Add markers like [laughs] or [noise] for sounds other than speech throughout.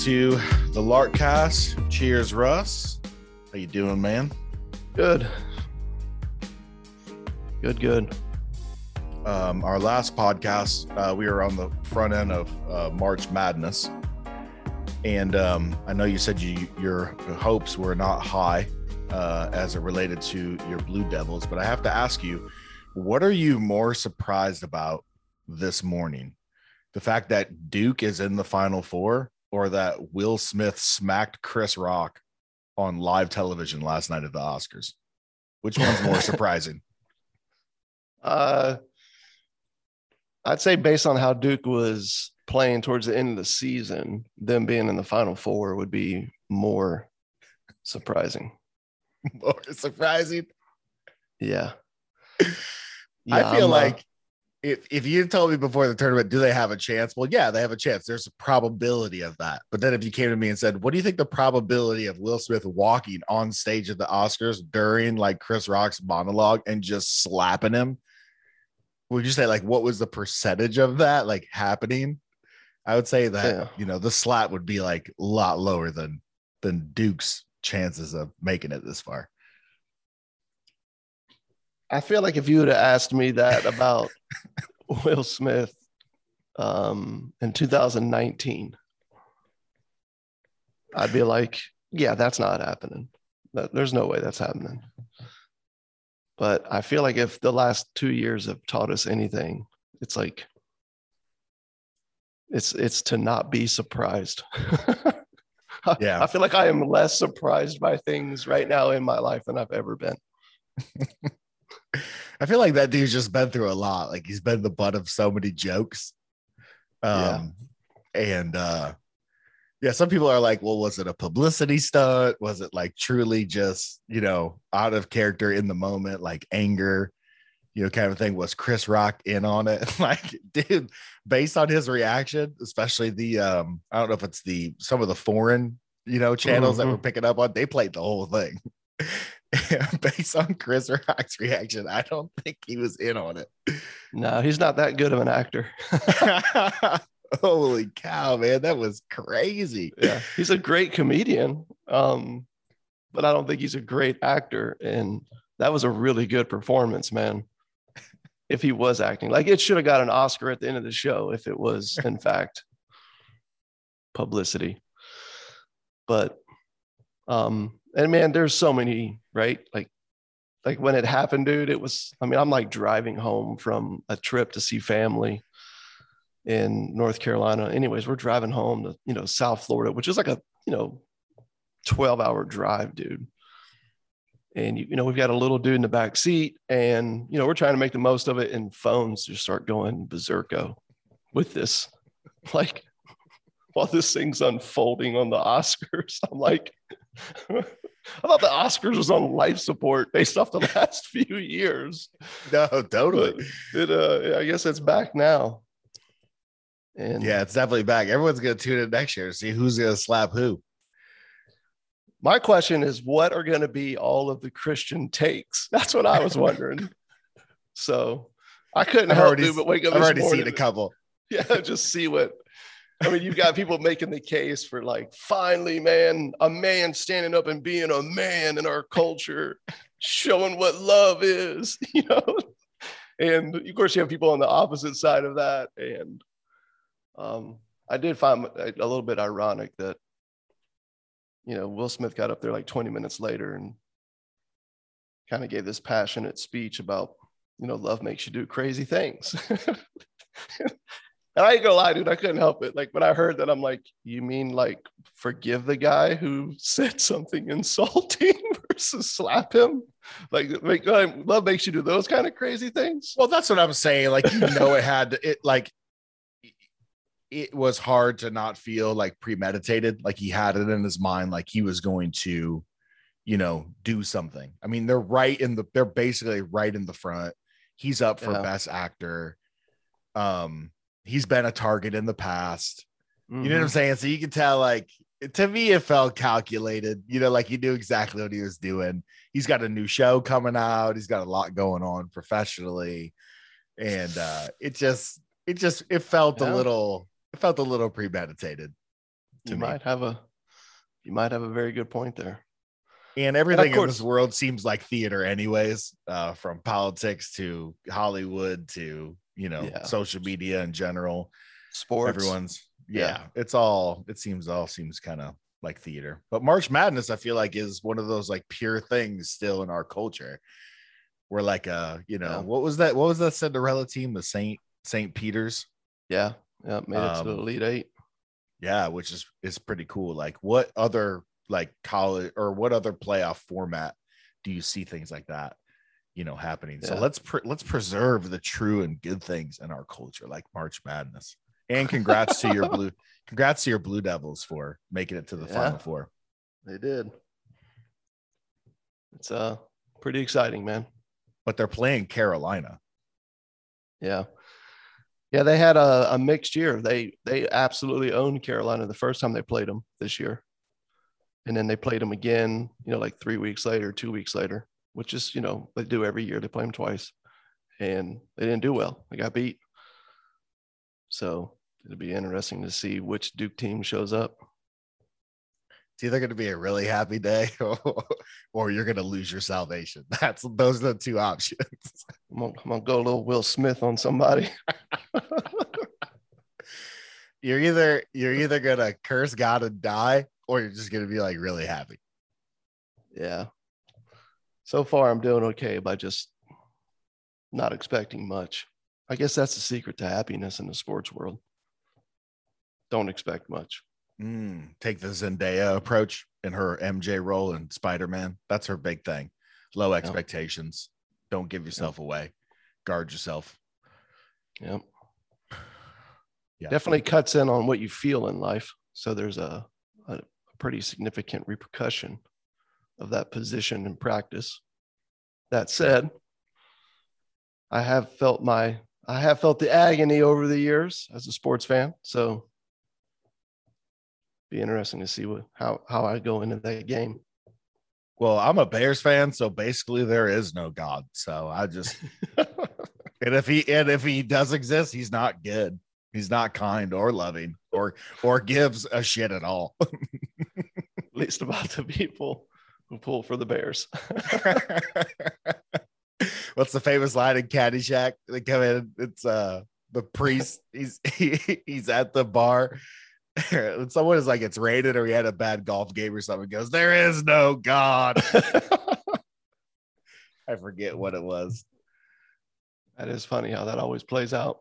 To the Larkcast. Cheers, Russ. How you doing, man? Good. Good, good. Um, our last podcast, uh, we were on the front end of uh, March Madness, and um, I know you said you, your hopes were not high uh, as it related to your Blue Devils, but I have to ask you, what are you more surprised about this morning? The fact that Duke is in the Final Four, or that Will Smith smacked Chris Rock on live television last night at the Oscars? Which one's more [laughs] surprising? Uh, I'd say based on how Duke was playing towards the end of the season, them being in the Final Four would be more surprising. [laughs] More surprising. Yeah. I feel I'm, uh, like if if you told me before the tournament, do they have a chance? Well, yeah, they have a chance. There's a probability of that. But then if you came to me and said, "What do you think the probability of Will Smith walking on stage at the Oscars during like Chris Rock's monologue and just slapping him?" Would you say like what was the percentage of that like happening? I would say that Yeah. you know the slap would be like a lot lower than than Duke's chances of making it this far. I feel like if you would have asked me that about [laughs] Will Smith um, in 2019, I'd be like, yeah, that's not happening. There's no way that's happening. But I feel like if the last two years have taught us anything, it's like it's it's to not be surprised. [laughs] Yeah. I feel like I am less surprised by things right now in my life than I've ever been. [laughs] I feel like that dude's just been through a lot. Like he's been the butt of so many jokes. Um and uh yeah, some people are like, well, was it a publicity stunt? Was it like truly just, you know, out of character in the moment, like anger, you know, kind of thing? Was Chris Rock in on it? [laughs] like, dude, based on his reaction, especially the um, I don't know if it's the some of the foreign, you know, channels that Mhm. we're picking up on, they played the whole thing. [laughs] [laughs] based on Chris Rock's reaction, I don't think he was in on it. No, he's not that good of an actor. [laughs] Holy cow, man, that was crazy. yeah, he's a great comedian, um, but I don't think he's a great actor. And that was a really good performance, man. If he was acting, like it should have got an Oscar at the end of the show if it was, [laughs] in fact, publicity. But, um, and man, there's so many, right? Like, like when it happened, dude, it was. I mean, I'm like driving home from a trip to see family in North Carolina. Anyways, we're driving home to, you know, South Florida, which is like a, you know, 12 hour drive, dude. And, you, you know, we've got a little dude in the back seat and, you know, we're trying to make the most of it. And phones just start going berserko with this. [laughs] Like, while this thing's unfolding on the [laughs] Oscars, I'm like, [laughs] I thought the Oscars was on life support based off the [laughs] last few years [laughs] No, totally. it uh i guess it's back now and Yeah, it's definitely back. Everyone's gonna tune in next year to see who's gonna slap who. my question is what are going to be all of the christian takes that's what i was [laughs] wondering so i couldn't I've help already, do but wake up I've already morning seen a couple. yeah just see what i mean you've got people making the case for like finally man a man standing up and being a man in our culture showing what love is [laughs] you know? And of course you have people on the opposite side of that and um, i did find a little bit ironic that you know will smith got up there like 20 minutes later and kind of gave this passionate speech about you know love makes you do crazy things [laughs] And I ain't gonna lie, dude, I couldn't help it. Like when I heard that, I'm like, you mean like forgive the guy who [laughs] said something insulting [laughs] versus slap him? Like make, like, love makes you do those kind of crazy things. Well, that's what I'm saying. Like, you know, it had to, it like it was hard to not feel like premeditated, like he had it in his mind, like he was going to, you know, do something. I mean, they're right in the, they're basically right in the front. He's up for Yeah. best actor. Um, he's been a target in the past. You know what I'm Mhm. saying? So you can tell, like, to me, it felt calculated. You know, like he knew exactly what he was doing. He's got a new show coming out. He's got a lot going on professionally, and uh, it just, it just, it felt Yeah. a little, it felt a little premeditated to you me. might have a, you might have a very good point there. And everything in course- this world seems like theater, anyways. Uh, from politics to Hollywood to you know Yeah. social media in general. Sports. everyone's yeah, Yeah. it's all it seems all seems kind of like theater but march madness i feel like is one of those like pure things still in our culture we're like uh you know Yeah. what was that what was that cinderella team the saint saint peter's Yeah. Yeah. Made it to the Um, Elite Eight. yeah which is is pretty cool like what other like college or what other playoff format do you see things like that you know happening so let's pre- let's preserve the true and good things in our culture like march madness and congrats to your [laughs] blue congrats to your blue devils for making it to the Yeah. final four They did. It's uh pretty exciting, man. but they're playing carolina Yeah. Yeah, they had a, a mixed year. They they absolutely owned Carolina the first time they played them this year. And then they played them again, you know, like three weeks later, two weeks later, which is, you know, they do every year. They play them twice. And they didn't do well. They got beat. So it'll be interesting to see which Duke team shows up. it's either going to be a really happy day [laughs] or you're going to lose your salvation [laughs] that's those are the two options I'm gonna, I'm gonna go a little Will Smith on somebody. [laughs] you're either you're either going to curse god and die or you're just going to be like really happy Yeah. So far, I'm doing okay by just not expecting much. I guess that's the secret to happiness in the sports world. Don't expect much. Mm, take the Zendaya approach in her MJ role in Spider Man. That's her big thing. Low expectations. Don't give yourself away. Guard yourself. Yep. Yeah. Definitely cuts in on what you feel in life. So there's a, a pretty significant repercussion of that position in practice. That said, I have felt my I have felt the agony over the years as a sports fan. So be interesting to see what how how I go into that game. Well, I'm a Bears fan, so basically there is no God. So I just [laughs] and if he and if he does exist, he's not good. He's not kind or loving or or gives a shit at all. [laughs] At least about the people who pull for the Bears. [laughs] [laughs] What's the famous line in Caddyshack? They come in. It's uh the priest. He's [laughs] he, he's at the bar. And someone is like, it's rated or he had a bad golf game or something. Goes, there is no God. I forget what it was. that is funny how that always plays out.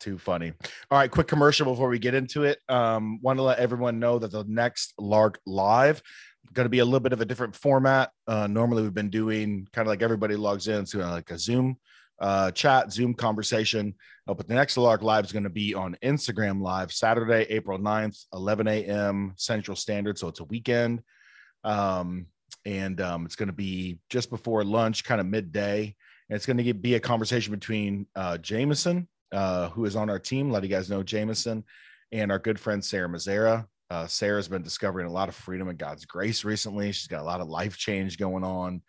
Too funny. All right, quick commercial before we get into it. Um, want to let everyone know that the next Lark Live going to be a little bit of a different format. Uh, normally, we've been doing kind of like everybody logs in to uh, like a Zoom uh, chat, Zoom conversation. Uh, but the next Lark Live is going to be on Instagram Live Saturday, April 9th, 11 a.m. Central Standard. So it's a weekend. Um, and um, it's going to be just before lunch, kind of midday. And it's going to be a conversation between uh, Jameson, uh, who is on our team, let you guys know Jameson, and our good friend Sarah Mazzara. Uh, Sarah's been discovering a lot of freedom and God's grace recently. She's got a lot of life change going on.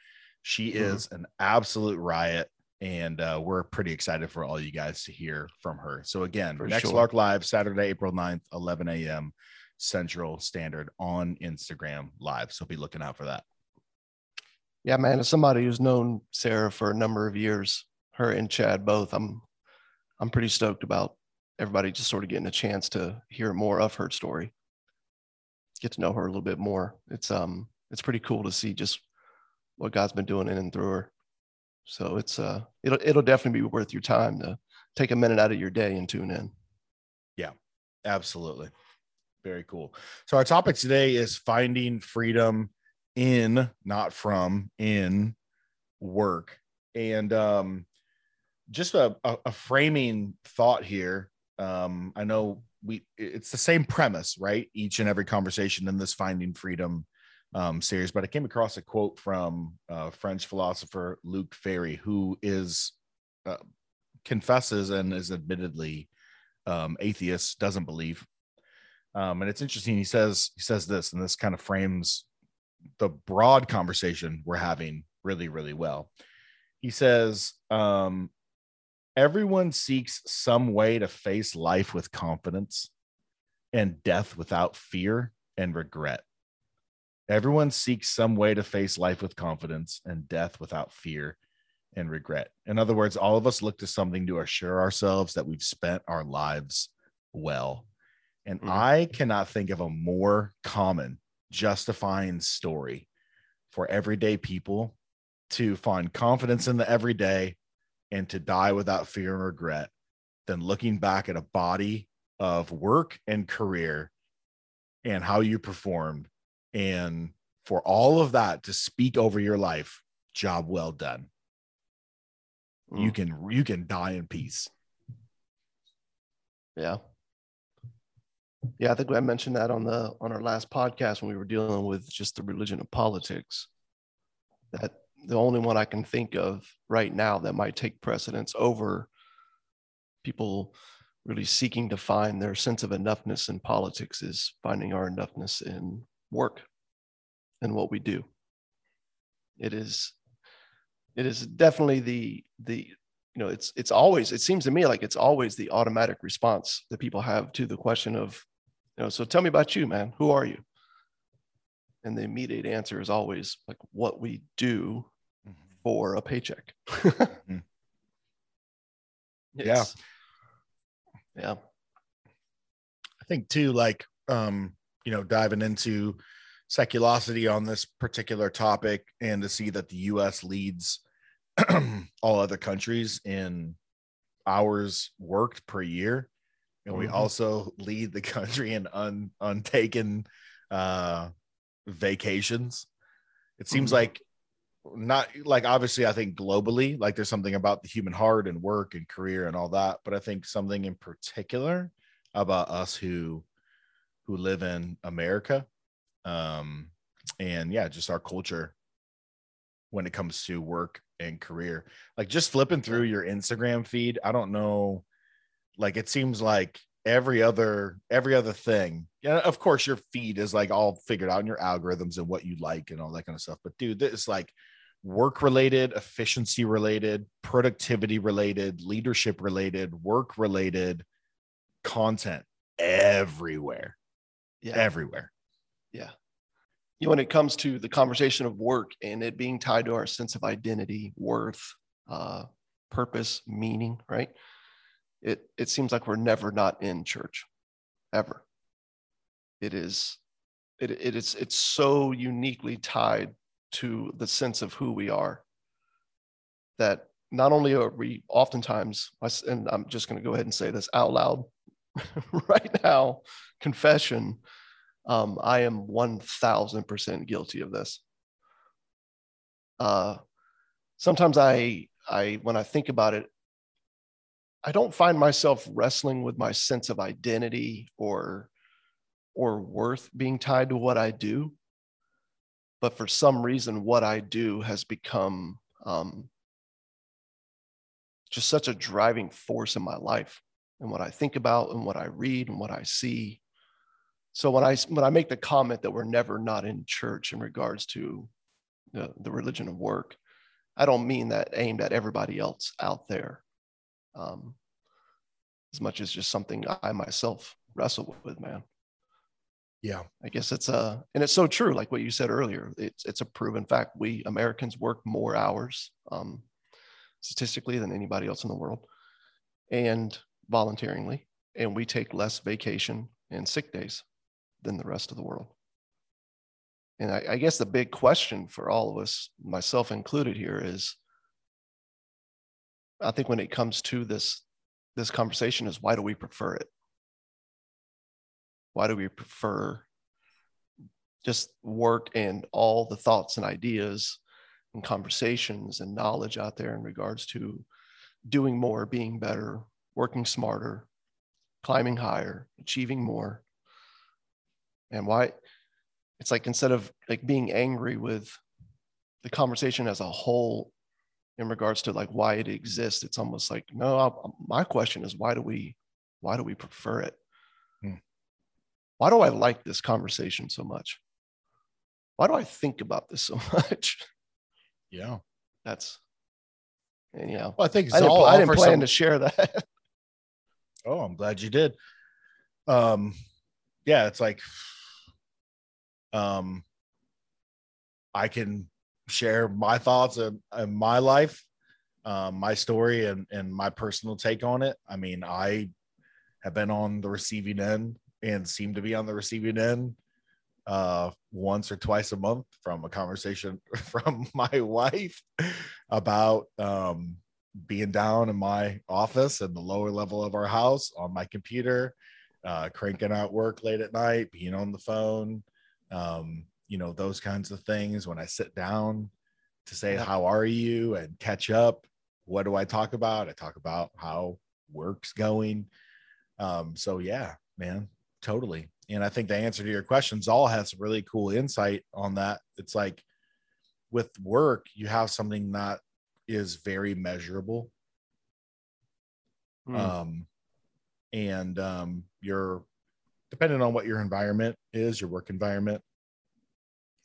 She Mhm. is an absolute riot, and uh, we're pretty excited for all you guys to hear from her. So, again, For next sure. Lark Live, Saturday, April 9th, 11 a.m. Central Standard on Instagram Live. So, be looking out for that. Yeah, man. As somebody who's known Sarah for a number of years, her and Chad both, I'm I'm pretty stoked about everybody just sort of getting a chance to hear more of her story. Get to know her a little bit more. It's um it's pretty cool to see just what God's been doing in and through her. So it's uh it'll it'll definitely be worth your time to take a minute out of your day and tune in. Yeah, absolutely. Very cool. So our topic today is finding freedom in, not from, in work. And um just a, a, a framing thought here. Um, I know we it's the same premise, right? Each and every conversation in this Finding Freedom um, series, but I came across a quote from uh, French philosopher Luc Ferry, who is uh, confesses and is admittedly um, atheist, doesn't believe. Um, and it's interesting. He says he says this, and this kind of frames the broad conversation we're having really, really well. He says, um, everyone seeks some way to face life with confidence and death without fear and regret. Everyone seeks some way to face life with confidence and death without fear and regret. In other words, all of us look to something to assure ourselves that we've spent our lives well. And mm-hmm. I cannot think of a more common justifying story for everyday people to find confidence in the everyday and to die without fear and regret than looking back at a body of work and career and how you performed and for all of that to speak over your life job well done mm. you can you can die in peace yeah yeah, I think I mentioned that on the on our last podcast when we were dealing with just the religion of politics. That the only one I can think of right now that might take precedence over people really seeking to find their sense of enoughness in politics is finding our enoughness in work and what we do. It is it is definitely the the you know it's it's always it seems to me like it's always the automatic response that people have to the question of you know, so tell me about you, man. Who are you? And the immediate answer is always like what we do. For a paycheck. [laughs] mm-hmm. Yeah. Yeah. I think too, like um, you know, diving into seculosity on this particular topic and to see that the US leads [clears throat] all other countries in hours worked per year and we mm-hmm. also lead the country in un, untaken uh, vacations. It seems mm-hmm. like not like obviously I think globally like there's something about the human heart and work and career and all that, but I think something in particular about us who who live in America um and yeah, just our culture when it comes to work and career. Like just flipping through your Instagram feed, I don't know like it seems like every other every other thing. Yeah of course your feed is like all figured out in your algorithms and what you like and all that kind of stuff but dude this is like work related efficiency related productivity related leadership related work related content everywhere. Yeah. Everywhere. Yeah. You know, when it comes to the conversation of work and it being tied to our sense of identity worth uh, purpose meaning right it it seems like we're never not in church ever. It is it, it is it's so uniquely tied to the sense of who we are that not only are we oftentimes and i'm just going to go ahead and say this out loud [laughs] right now confession um, i am 1000% guilty of this. Uh, sometimes i i when i think about it I don't find myself wrestling with my sense of identity or or worth being tied to what I do. But for some reason, what I do has become um, just such a driving force in my life and what I think about and what I read and what I see. So when I when I make the comment that we're never not in church in regards to the, the religion of work, I don't mean that aimed at everybody else out there um, as much as just something I myself wrestle with, man. Yeah, I guess it's a, and it's so true. Like what you said earlier, it's it's a proven fact. We Americans work more hours, um, statistically, than anybody else in the world, and voluntarily, and we take less vacation and sick days than the rest of the world. And I, I guess the big question for all of us, myself included, here is I think when it comes to this this conversation is why do we prefer it? Why do we prefer just work and all the thoughts and ideas and conversations and knowledge out there in regards to doing more, being better, working smarter, climbing higher, achieving more. And why it's like instead of like being angry with the conversation as a whole in regards to like why it exists, it's almost like, no, I, my question is why do we why do we prefer it? Hmm. Why do I like this conversation so much? Why do I think about this so [laughs] much? Yeah. That's and know, well, I think I didn't, all I didn't plan some... to share that. [laughs] oh, I'm glad you did. Um, yeah, it's like, um, I can share my thoughts and, my life, um, my story, and and my personal take on it. I mean, I have been on the receiving end and seem to be on the receiving end uh once or twice a month from a conversation [laughs] from my wife about um being down in my office in the lower level of our house on my computer uh cranking out work late at night being on the phone um you know those kinds of things when i sit down to say how are you and catch up what do i talk about i talk about how work's going um so yeah man totally and I think the answer to your questions all has really cool insight on that. It's like with work, you have something that is very measurable. Hmm. Um, and um, you're depending on what your environment is, your work environment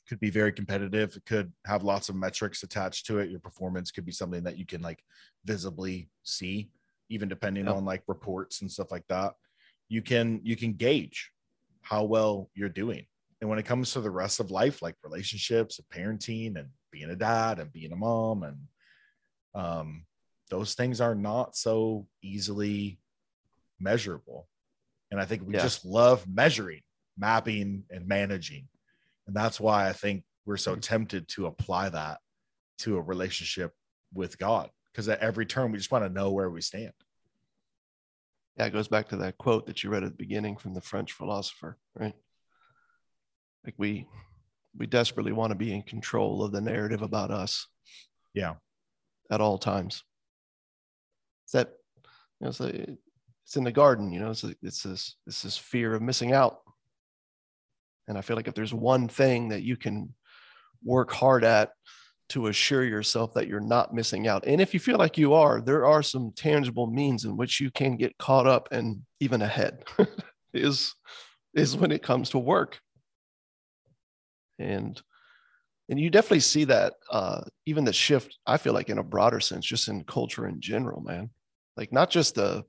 could be very competitive. It could have lots of metrics attached to it. Your performance could be something that you can like visibly see, even depending yep. on like reports and stuff like that. You can you can gauge how well you're doing. And when it comes to the rest of life, like relationships and parenting and being a dad and being a mom, and um, those things are not so easily measurable. And I think we yeah. just love measuring, mapping, and managing. And that's why I think we're so mm-hmm. tempted to apply that to a relationship with God. Because at every turn, we just want to know where we stand yeah, it goes back to that quote that you read at the beginning from the French philosopher, right? Like we we desperately want to be in control of the narrative about us. Yeah. At all times. It's that you know, it's, a, it's in the garden, you know, it's, a, it's this it's this fear of missing out. And I feel like if there's one thing that you can work hard at to assure yourself that you're not missing out. And if you feel like you are, there are some tangible means in which you can get caught up and even ahead [laughs] is is when it comes to work. And and you definitely see that uh, even the shift i feel like in a broader sense just in culture in general man like not just the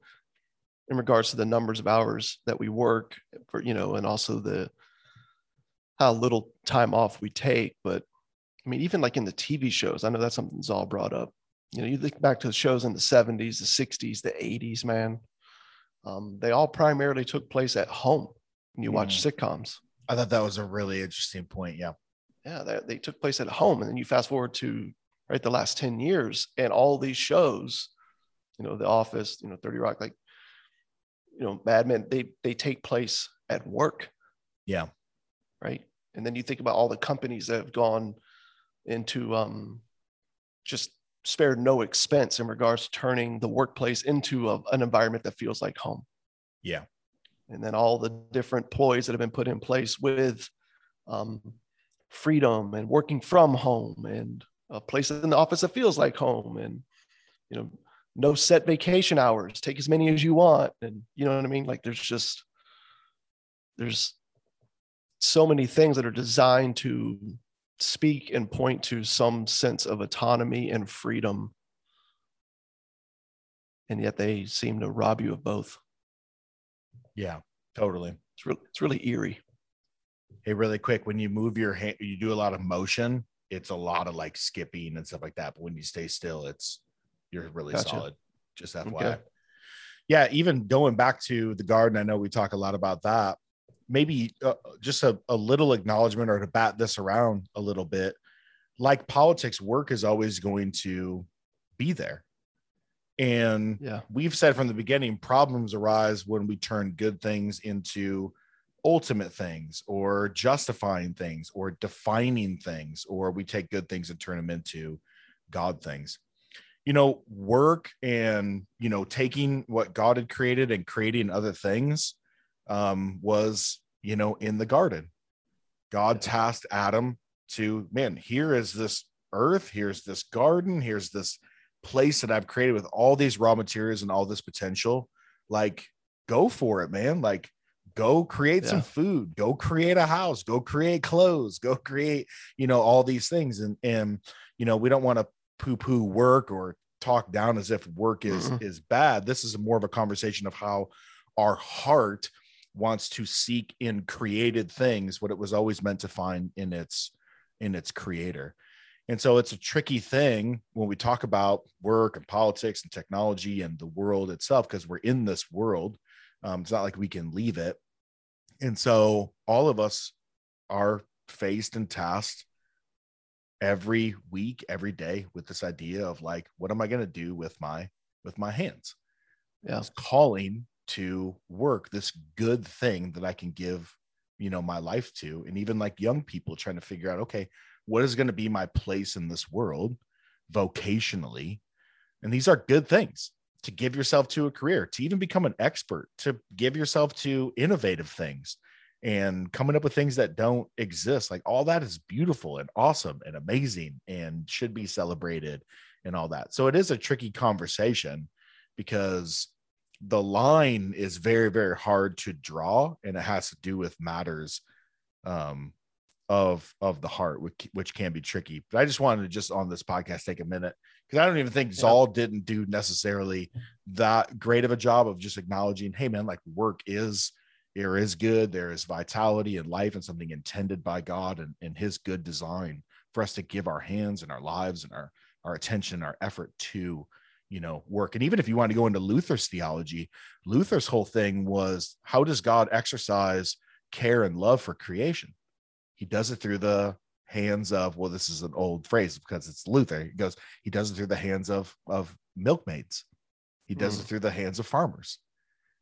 in regards to the numbers of hours that we work for you know and also the how little time off we take but I mean, even like in the TV shows, I know that's something all brought up. You know, you think back to the shows in the 70s, the 60s, the 80s, man. Um, they all primarily took place at home when you mm. watch sitcoms. I thought that was a really interesting point. Yeah. Yeah. They, they took place at home. And then you fast forward to right the last 10 years and all these shows, you know, The Office, you know, 30 Rock, like, you know, Mad Men, they, they take place at work. Yeah. Right. And then you think about all the companies that have gone into um, just spared no expense in regards to turning the workplace into a, an environment that feels like home. Yeah. And then all the different ploys that have been put in place with um, freedom and working from home and a place in the office that feels like home and, you know, no set vacation hours, take as many as you want. And you know what I mean? Like there's just, there's so many things that are designed to speak and point to some sense of autonomy and freedom. And yet they seem to rob you of both. Yeah, totally. It's really, it's really eerie. Hey, really quick, when you move your hand, you do a lot of motion. It's a lot of like skipping and stuff like that. But when you stay still, it's you're really gotcha. solid. Just FYI. Okay. Yeah, even going back to the garden, I know we talk a lot about that maybe uh, just a, a little acknowledgement or to bat this around a little bit like politics work is always going to be there. And yeah. we've said from the beginning problems arise when we turn good things into ultimate things or justifying things or defining things or we take good things and turn them into god things. You know, work and, you know, taking what God had created and creating other things um, was, you know, in the garden. God tasked Adam to, man, here is this earth, here's this garden, here's this place that I've created with all these raw materials and all this potential. Like, go for it, man. Like, go create yeah. some food, go create a house, go create clothes, go create, you know, all these things. And, and, you know, we don't want to poo poo work or talk down as if work is mm-hmm. is bad this is more of a conversation of how our heart wants to seek in created things what it was always meant to find in its in its creator. And so it's a tricky thing when we talk about work and politics and technology and the world itself because we're in this world. Um, it's not like we can leave it. And so all of us are faced and tasked every week every day with this idea of like what am i going to do with my with my hands? Yeah. It's calling to work this good thing that i can give you know my life to and even like young people trying to figure out okay what is going to be my place in this world vocationally and these are good things to give yourself to a career to even become an expert to give yourself to innovative things and coming up with things that don't exist. Like all that is beautiful and awesome and amazing and should be celebrated and all that. So it is a tricky conversation because the line is very, very hard to draw and it has to do with matters um, of of the heart, which, which can be tricky. But I just wanted to just on this podcast take a minute because I don't even think Zahl didn't do necessarily that great of a job of just acknowledging, hey man, like work is there is good, there is vitality and life and something intended by God and, and his good design for us to give our hands and our lives and our, our attention, our effort to, you know, work. And even if you want to go into Luther's theology, Luther's whole thing was how does God exercise care and love for creation? He does it through the hands of, well, this is an old phrase because it's Luther. He goes, he does it through the hands of, of milkmaids. He does mm. it through the hands of farmers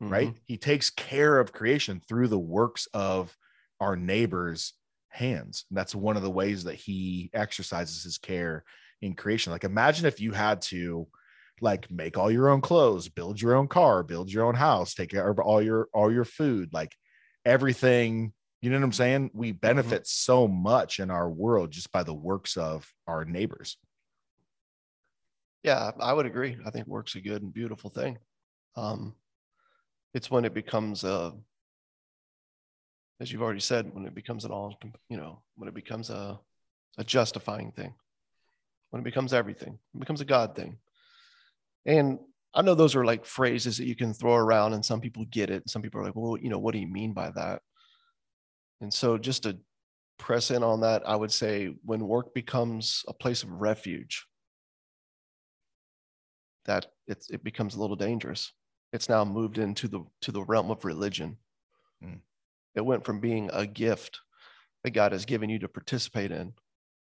mm-hmm. right? He takes care of creation through the works of our neighbors' hands. And that's one of the ways that he exercises his care in creation. Like imagine if you had to like make all your own clothes, build your own car, build your own house, take care of all your all your food, like everything, you know what I'm saying? We mm-hmm. benefit mm-hmm. so much in our world just by the works of our neighbors. Yeah, I would agree. I think work's a good and beautiful thing. Um, it's when it becomes a as you've already said when it becomes an all you know when it becomes a a justifying thing when it becomes everything it becomes a god thing and i know those are like phrases that you can throw around and some people get it And some people are like well you know what do you mean by that and so just to press in on that i would say when work becomes a place of refuge that it, it becomes a little dangerous it's now moved into the to the realm of religion. Mm. It went from being a gift that God has given you to participate in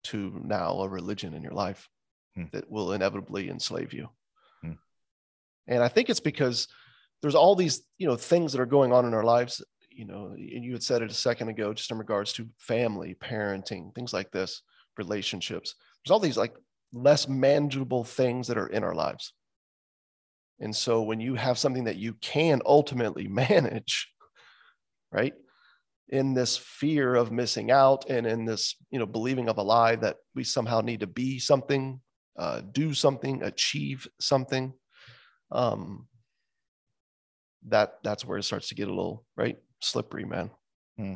to now a religion in your life mm. that will inevitably enslave you. And I think it's because there's all these, you know, things that are going on in our lives, you know, and you had said it a second ago, just in regards to family, parenting, things like this, relationships. There's all these like less manageable things that are in our lives. And so when you have something that you can ultimately [laughs] manage, right? In this fear of missing out and in this, you know, believing of a lie that we somehow need to be something, uh, do something, achieve something, um, that that's where it starts to get a little right slippery, man. Hmm.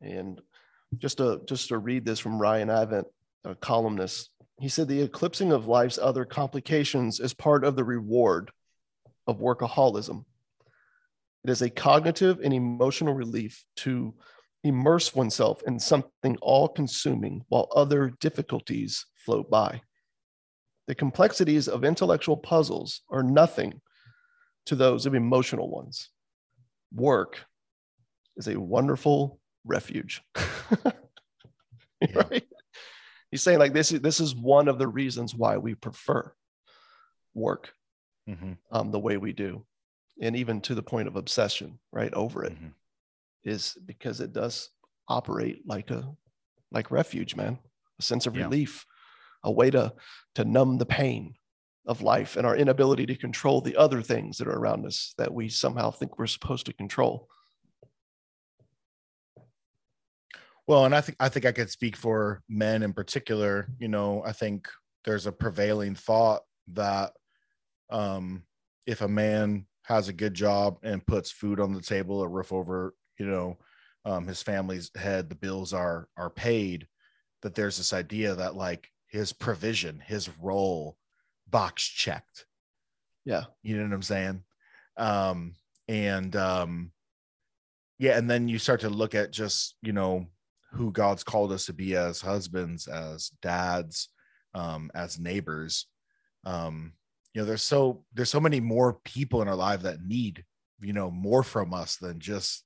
And just to just to read this from Ryan Avent, a columnist, he said the eclipsing of life's other complications is part of the reward of workaholism. It is a cognitive and emotional relief to immerse oneself in something all consuming while other difficulties float by. The complexities of intellectual puzzles are nothing to those of emotional ones. Work is a wonderful refuge. [laughs] right? He's saying like this, is this is one of the reasons why we prefer work mm-hmm. um, the way we do, and even to the point of obsession, right over it, mm-hmm. is because it does operate like a like refuge, man, a sense of yeah. relief, a way to to numb the pain, of life and our inability to control the other things that are around us that we somehow think we're supposed to control. Well, and I think I think I could speak for men in particular. You know, I think there's a prevailing thought that um, if a man has a good job and puts food on the table, a roof over, you know, um, his family's head, the bills are are paid. That there's this idea that like his provision, his role, box checked. Yeah, you know what I'm saying. Um, and um, yeah, and then you start to look at just you know who God's called us to be as husbands, as dads, um, as neighbors. Um, you know, there's so there's so many more people in our life that need, you know, more from us than just,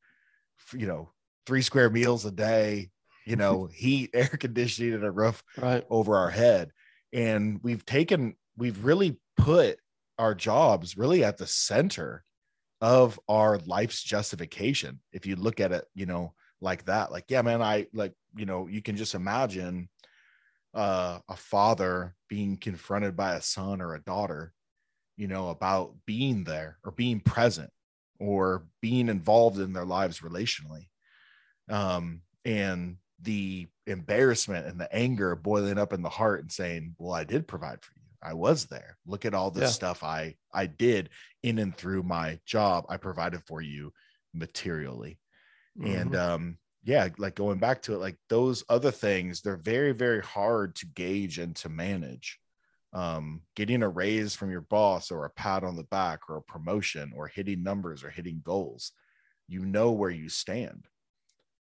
you know, three square meals a day, you know, heat, [laughs] air conditioning, and a roof right. over our head. And we've taken, we've really put our jobs really at the center of our life's justification. If you look at it, you know, like that like yeah man i like you know you can just imagine uh, a father being confronted by a son or a daughter you know about being there or being present or being involved in their lives relationally um, and the embarrassment and the anger boiling up in the heart and saying well i did provide for you. I was there. Look at all this yeah. stuff i i did in and through my job. I provided for you materially. Mm-hmm. and um yeah like going back to it like those other things they're very very hard to gauge and to manage. Um getting a raise from your boss or a pat on the back or a promotion or hitting numbers or hitting goals you know where you stand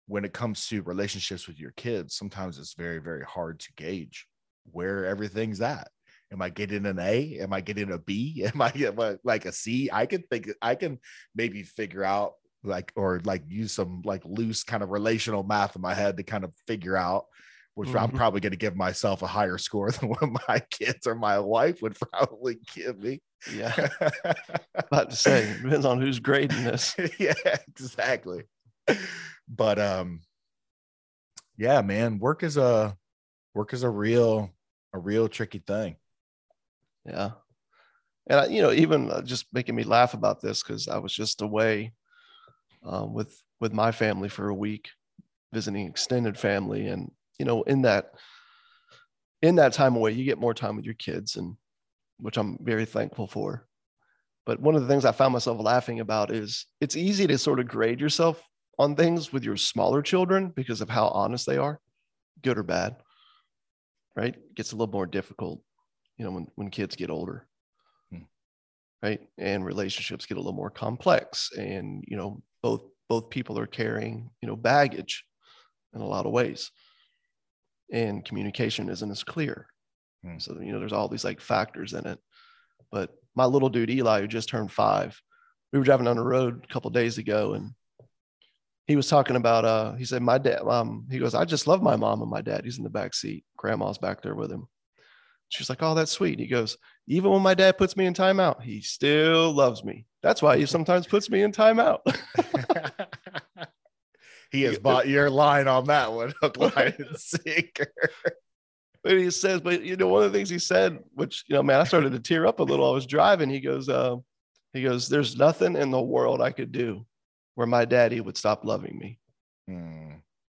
when it comes to relationships with your kids sometimes it's very very hard to gauge where everything's at am i getting an a am i getting a b [laughs] am i, am I like a c i can think i can maybe figure out like or like use some like loose kind of relational math in my head to kind of figure out which mm-hmm. I'm probably going to give myself a higher score [laughs] than what my kids or my wife would probably give me. Yeah. [laughs] About to say, depends on who's grading this. yeah, exactly. [laughs] But um yeah, man, work is a work is a real a real tricky thing. Yeah. And I, you know, even uh, just making me laugh about this cuz I was just away um, with with my family for a week, visiting extended family, and you know, in that in that time away, you get more time with your kids, and which I'm very thankful for. But one of the things I found myself laughing about is it's easy to sort of grade yourself on things with your smaller children because of how honest they are, good or bad. Right? It gets a little more difficult, you know, when, when kids get older. Hmm. Right. And relationships get a little more complex. And, you know, both both people are carrying you know baggage in a lot of ways and communication isn't as clear hmm. so you know there's all these like factors in it but my little dude eli who just turned five we were driving on the road a couple days ago and he was talking about uh he said my dad um he goes i just love my mom and my dad he's in the back seat grandma's back there with him she's like oh that's sweet he goes even when my dad puts me in timeout he still loves me that's why he [laughs] sometimes puts me in timeout. [laughs] he has [laughs] bought your line on that one, hook, line, and sinker. But he says, but you know, one of the things he said, which you know, man, I started to tear up a little. I was driving. He goes, uh, he goes, "There's nothing in the world I could do where my daddy would stop loving me." Hmm.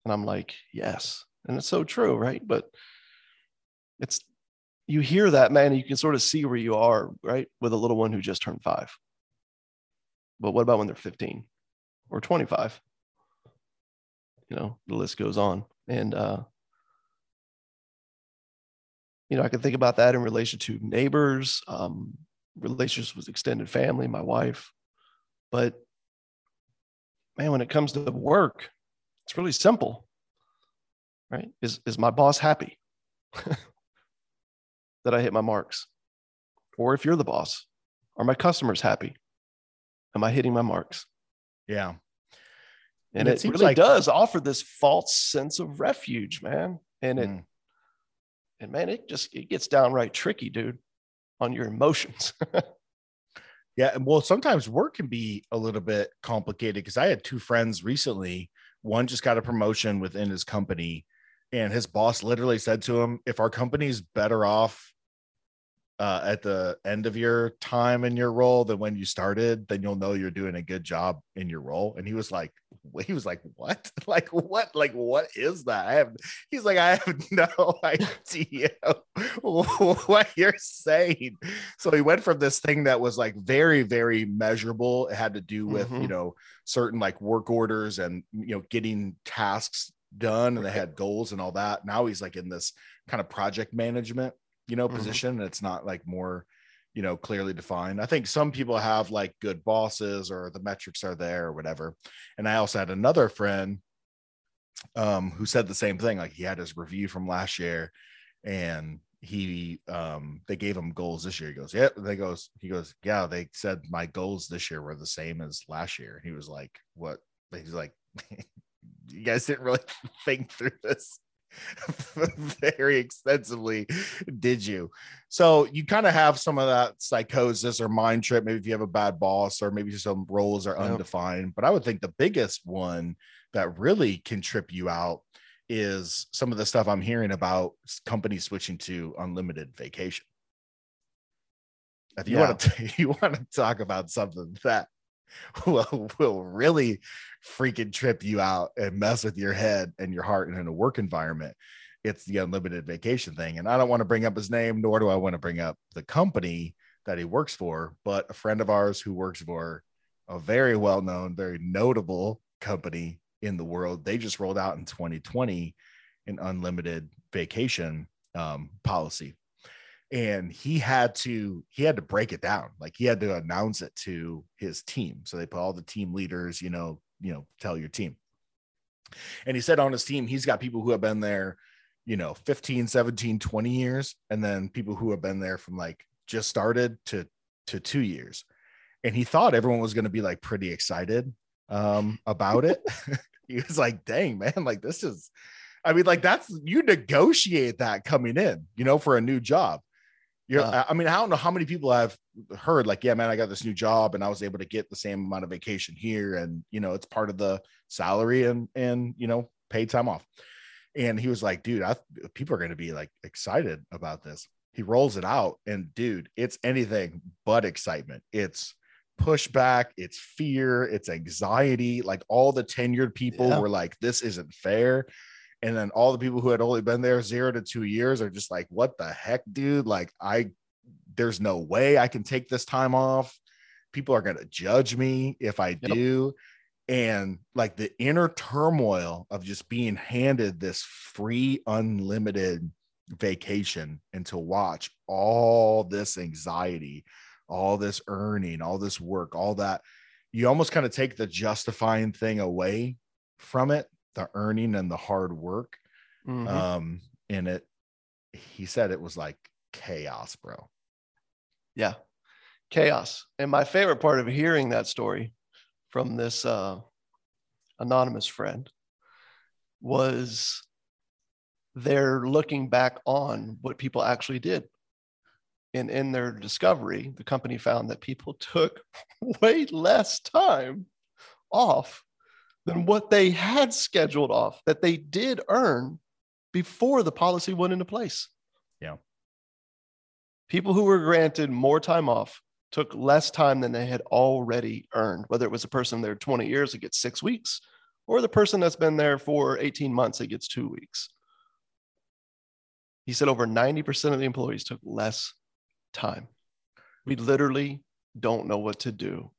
And I'm like, yes, and it's so true, right? But it's you hear that, man, you can sort of see where you are, right, with a little one who just turned five. But what about when they're 15 or 25? You know, the list goes on. And, uh, you know, I can think about that in relation to neighbors, um, relationships with extended family, my wife. But man, when it comes to work, it's really simple, right? Is, is my boss happy [laughs] that I hit my marks? Or if you're the boss, are my customers happy? Am I hitting my marks? Yeah. And, and it, it really like- does offer this false sense of refuge, man. And it, mm. and man, it just it gets downright tricky, dude, on your emotions. [laughs] yeah. and Well, sometimes work can be a little bit complicated because I had two friends recently. One just got a promotion within his company, and his boss literally said to him, If our company's better off uh, at the end of your time in your role than when you started, then you'll know you're doing a good job in your role. And he was like, he was like, what? [laughs] Like what? Like what is that? I have. [laughs] He's like, I have [laughs] no idea what you're saying. So he went from this thing that was like very, very measurable. It had to do with Mhm. you know certain like work orders and you know getting tasks done, and they had goals and all that. Now he's like in this kind of project management you know Mhm. position it's not like more you know clearly defined. I think some people have like good bosses or the metrics are there or whatever. And i also had another friend um who said the same thing like he had his review from last year and he um they gave him goals this year. He goes yeah they goes he goes yeah they said my goals this year were the same as last year. He was like what? He's like [laughs] you guys didn't really [laughs] think through this [laughs] very extensively did you? So you kind of have some of that psychosis or mind trip maybe if you have a bad boss or maybe some roles are Yep. undefined but i would think the biggest one that really can trip you out is some of the stuff i'm hearing about companies switching to unlimited vacation. If you want to [laughs] you want to talk about something that [laughs] will will really freaking trip you out and mess with your head and your heart and in a work environment. It's the unlimited vacation thing and i don't want to bring up his name nor do i want to bring up the company that he works for but a friend of ours who works for a very well-known very notable company in the world they just rolled out in 2020 an unlimited vacation um, policy and he had to he had to break it down. Like he had to announce it to his team. So they put all the team leaders you know you know tell your team. And he said on his team he's got people who have been there you know 15 17 20 years and then people who have been there from like just started to to two years. And he thought everyone was going to be like pretty excited um about it. [laughs] [laughs] He was like dang man like this is i mean like that's you negotiate that coming in you know for a new job you're, Uh, I mean, I don't know how many people I've heard like, yeah, man, I got this new job and I was able to get the same amount of vacation here, and you know, it's part of the salary and and you know, paid time off. And he was like, dude, I people are going to be like excited about this. He rolls it out, and dude, it's anything but excitement. It's pushback, it's fear, it's anxiety. Like all the tenured people Yeah. were like, this isn't fair. And then all the people who had only been there zero to two years are just like, what the heck, dude? Like, I, there's no way I can take this time off. People are going to judge me if I do. And like the inner turmoil of just being handed this free, unlimited vacation and to watch all this anxiety, all this earning, all this work, all that, you almost kind of take the justifying thing away from it the earning and the hard work. Mhm. Um, and it, he said it was like chaos, bro. yeah chaos and my favorite part of hearing that story from this uh, anonymous friend was they're looking back on what people actually did and in their discovery the company found that people [laughs] took way less time off than what they had scheduled off that they did earn before the policy went into place Yeah. people who were granted more time off took less time than they had already earned, whether it was a person there 20 years that gets six weeks or the person that's been there for 18 months that gets two weeks. He said over 90% of the employees took less time. We literally don't know what to do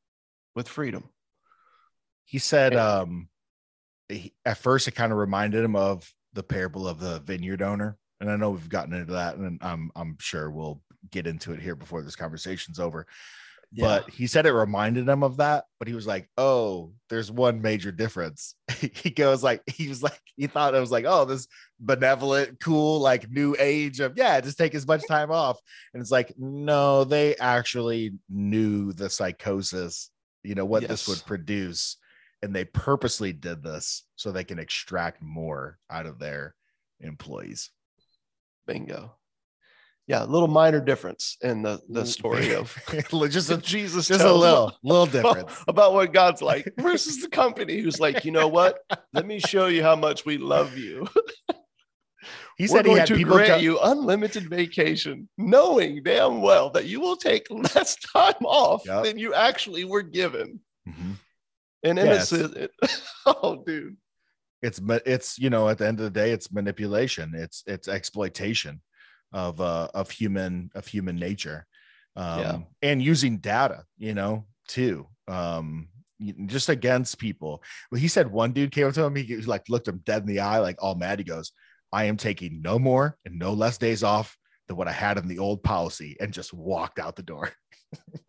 with freedom. He said, Yeah. um, he, at first it kind of reminded him of the parable of the vineyard owner. And I know we've gotten into that, and I'm I'm sure we'll get into it here before this conversation's over. But he said it reminded him of that, but he was like, "Oh, there's one major difference." [laughs] he goes like, he was like, he thought it was like, "Oh, this benevolent, cool, like new age of yeah, just take as much time off." And it's like, no, they actually knew the psychosis, you know, what this would Yes. produce, and they purposely did this so they can extract more out of their employees. bingo. Yeah, a little minor difference in the, the story [laughs] of [laughs] just a, Jesus just a little [laughs] little about- difference. about what God's like versus the company who's like, you know what? Let me show you how much we love you. He We're said he going had to people grant you unlimited vacation, knowing damn well that you will take less time off Yep. than you actually were given. Mhm. And Yeah, it's- innocent. [laughs] oh, dude. it's ma- it's you know at the end of the day it's manipulation it's it's exploitation of uh of human of human nature um Yeah. and using data you know too um just against people well he said one dude came up to him he like looked him dead in the eye like all mad he goes i am taking no more and no less days off than what i had in the old policy and just walked out the door [laughs]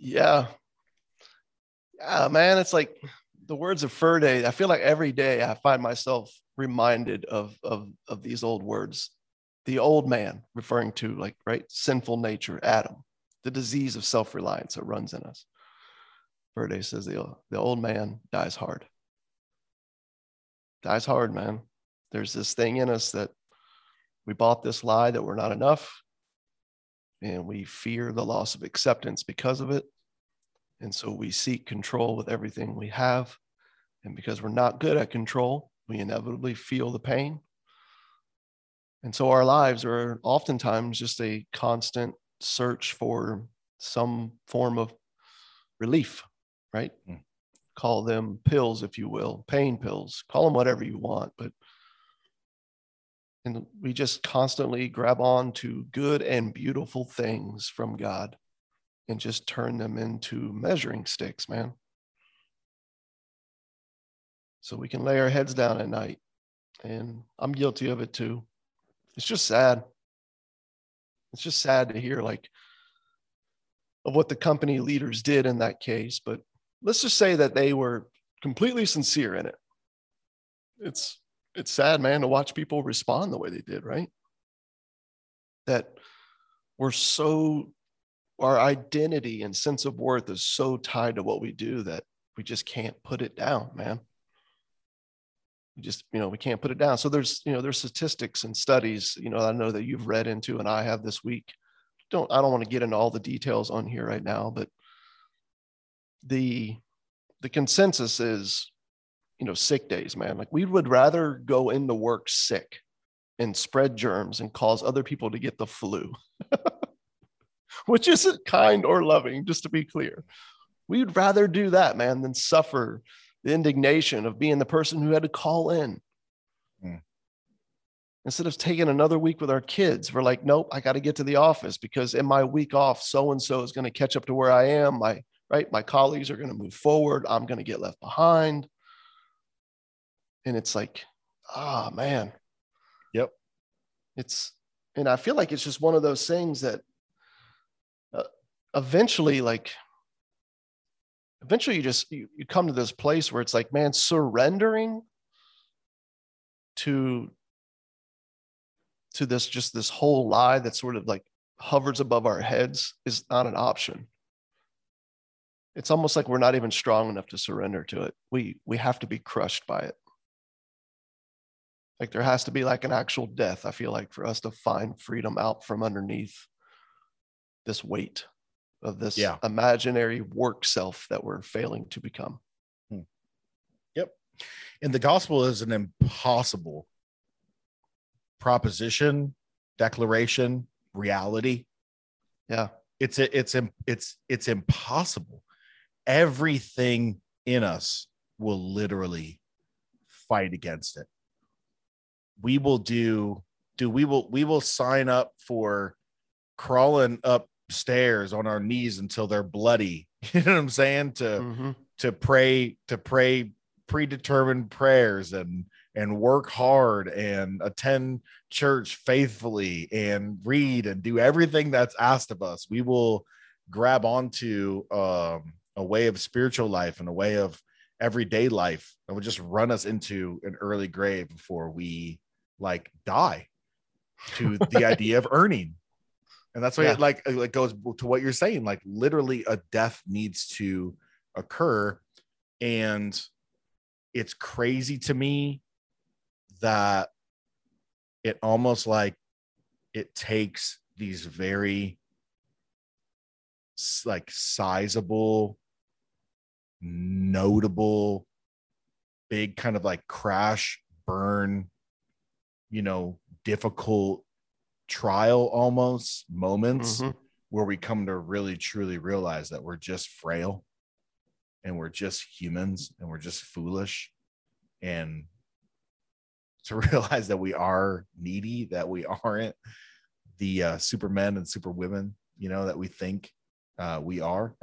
Yeah. Yeah, man. It's like the words of Forde. I feel like every day I find myself reminded of of of these old words. The old man, referring to like right sinful nature, Adam, the disease of self-reliance that runs in us. Forde says the, the old man dies hard. Dies hard, man. There's this thing in us that we bought this lie that we're not enough and we fear the loss of acceptance because of it. And so we seek control with everything we have. And because we're not good at control, we inevitably feel the pain. And so our lives are oftentimes just a constant search for some form of relief, right? Mm. Call them pills, if you will, pain pills, call them whatever you want. But and we just constantly grab on to good and beautiful things from God and just turn them into measuring sticks, man. So we can lay our heads down at night. And I'm guilty of it too. It's just sad. It's just sad to hear like of what the company leaders did in that case, but let's just say that they were completely sincere in it. It's it's sad, man, to watch people respond the way they did, right? That we're so our identity and sense of worth is so tied to what we do that we just can't put it down, man. We just, you know, we can't put it down. So there's, you know, there's statistics and studies, you know, I know that you've read into and I have this week. Don't I don't want to get into all the details on here right now, but the the consensus is, you know, sick days, man. Like we would rather go into work sick and spread germs and cause other people to get the flu. [laughs] Which isn't kind or loving, just to be clear. We'd rather do that, man, than suffer the indignation of being the person who had to call in. Hmm. Instead of taking another week with our kids, we're like, nope, I got to get to the office because in my week off, so and so is going to catch up to where I am. My right, my colleagues are going to move forward. I'm going to get left behind. And it's like, ah, man. Yep. It's, and I feel like it's just one of those things that uh, eventually, like, eventually you just you, you come to this place where it's like man surrendering to to this just this whole lie that sort of like hovers above our heads is not an option it's almost like we're not even strong enough to surrender to it we we have to be crushed by it like there has to be like an actual death i feel like for us to find freedom out from underneath this weight of this Yeah. imaginary work self that we're failing to become. Hmm. Yep. And the gospel is an impossible proposition declaration reality Yeah. it's a, it's it's it's impossible everything in us will literally fight against it we will do do we will we will sign up for crawling upstairs on our knees until they're bloody. [laughs] You know what i'm saying? To Mhm. to pray to pray predetermined prayers and and work hard and attend church faithfully and read and do everything that's asked of us. We will grab onto um, a way of spiritual life and a way of everyday life that would just run us into an early grave before we like die to the [laughs] idea of earning and that's why Yeah. it like uh, it goes to what you're saying like literally a death needs to occur and it's crazy to me that it almost like it takes these very like sizable notable big kind of like crash, burn, you know, difficult trial almost moments Mhm. where we come to really truly realize that we're just frail and we're just humans and we're just foolish. And to [laughs] realize that we are needy that we aren't the uh, supermen and superwomen you know that we think uh, we are.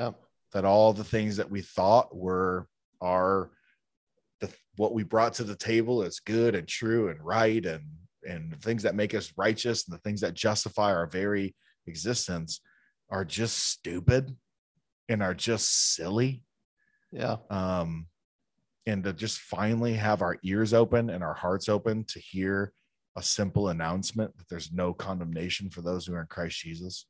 That all the things that we thought were are the what we brought to the table is good and true and right and and the things that make us righteous and the things that justify our very existence are just stupid and are just silly Yeah. um and to just finally have our ears open and our hearts open to hear a simple announcement that there's no condemnation for those who are in Christ Jesus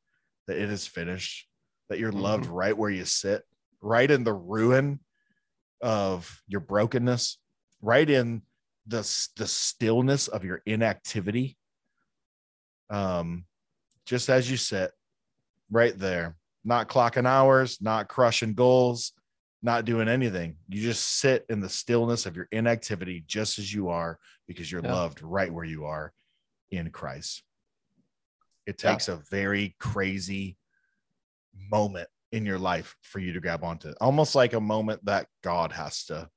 that it is finished that you're loved right where you sit right in the ruin of your brokenness right in the the stillness of your inactivity um just as you sit right there not clocking hours not crushing goals not doing anything you just sit in the stillness of your inactivity just as you are because you're Yeah. loved right where you are in christ it Yeah. takes a very crazy moment in your life for you to grab onto almost like a moment that god has to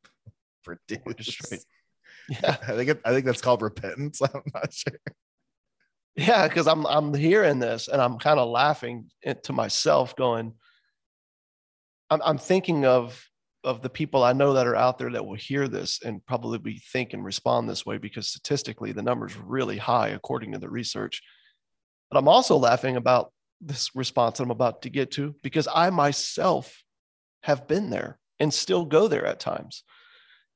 [laughs] produce. [laughs] Yeah. I think it, I think that's called repentance. [laughs] I'm not sure. Yeah, because I'm I'm hearing this and I'm kind of laughing to myself, going, I'm I'm thinking of of the people I know that are out there that will hear this and probably be think and respond this way because statistically the number's really high according to the research. But I'm also laughing about this response that I'm about to get to because I myself have been there and still go there at times.